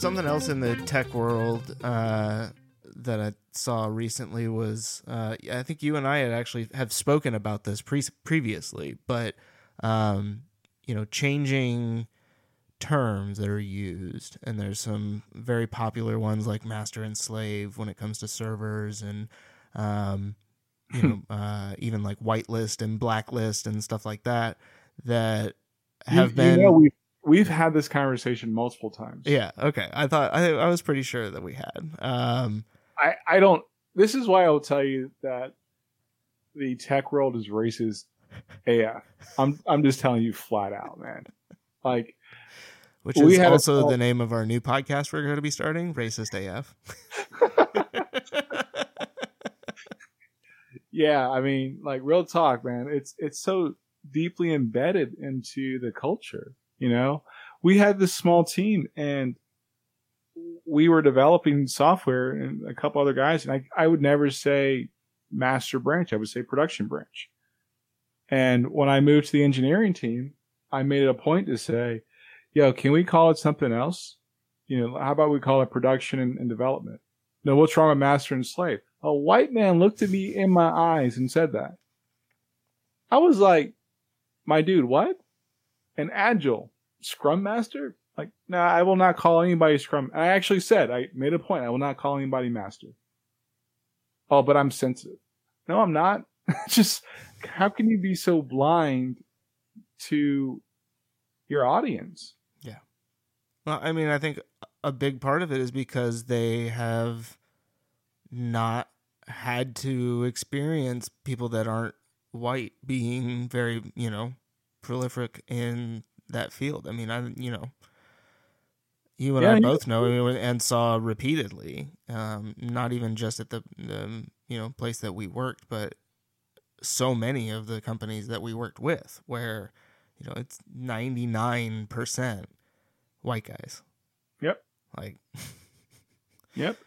something else in the tech world uh, that I saw recently was uh, I think you and I had actually have spoken about this pre- previously, but um, you know, changing terms that are used, and there's some very popular ones like master and slave when it comes to servers, and um, you know, uh, even like whitelist and blacklist and stuff like that that have you, been. You know, we've we've had this conversation multiple times. Yeah. Okay. I thought I, I was pretty sure that we had. Um, I I don't. This is why I will tell you that the tech world is racist. AF. I'm I'm just telling you flat out, man. Like which is a also call- the name of our new podcast we're going to be starting, Racist AF. yeah, I mean, like real talk, man. It's it's so deeply embedded into the culture. You know, we had this small team and we were developing software and a couple other guys, and I I would never say master branch. I would say production branch. And when I moved to the engineering team, I made it a point to say, "Yo, can we call it something else? You know, how about we call it production and, and development?" No, what's wrong with master and slave? A white man looked at me in my eyes and said that. I was like, my dude, what? An agile scrum master? Like, nah, I will not call anybody scrum. I actually said, I made a point, I will not call anybody master. Oh, but I'm sensitive. No, I'm not. Just, how can you be so blind to your audience? Yeah. Well, I mean, I think a big part of it is because they have not had to experience people that aren't white being very, you know, prolific in that field. I mean, I, you know, you and Yeah, I you- both know I and saw repeatedly, um, not even just at the, the, you know, place that we worked, but so many of the companies that we worked with where, you know, it's 99% white guys. Yep. Like, Yep.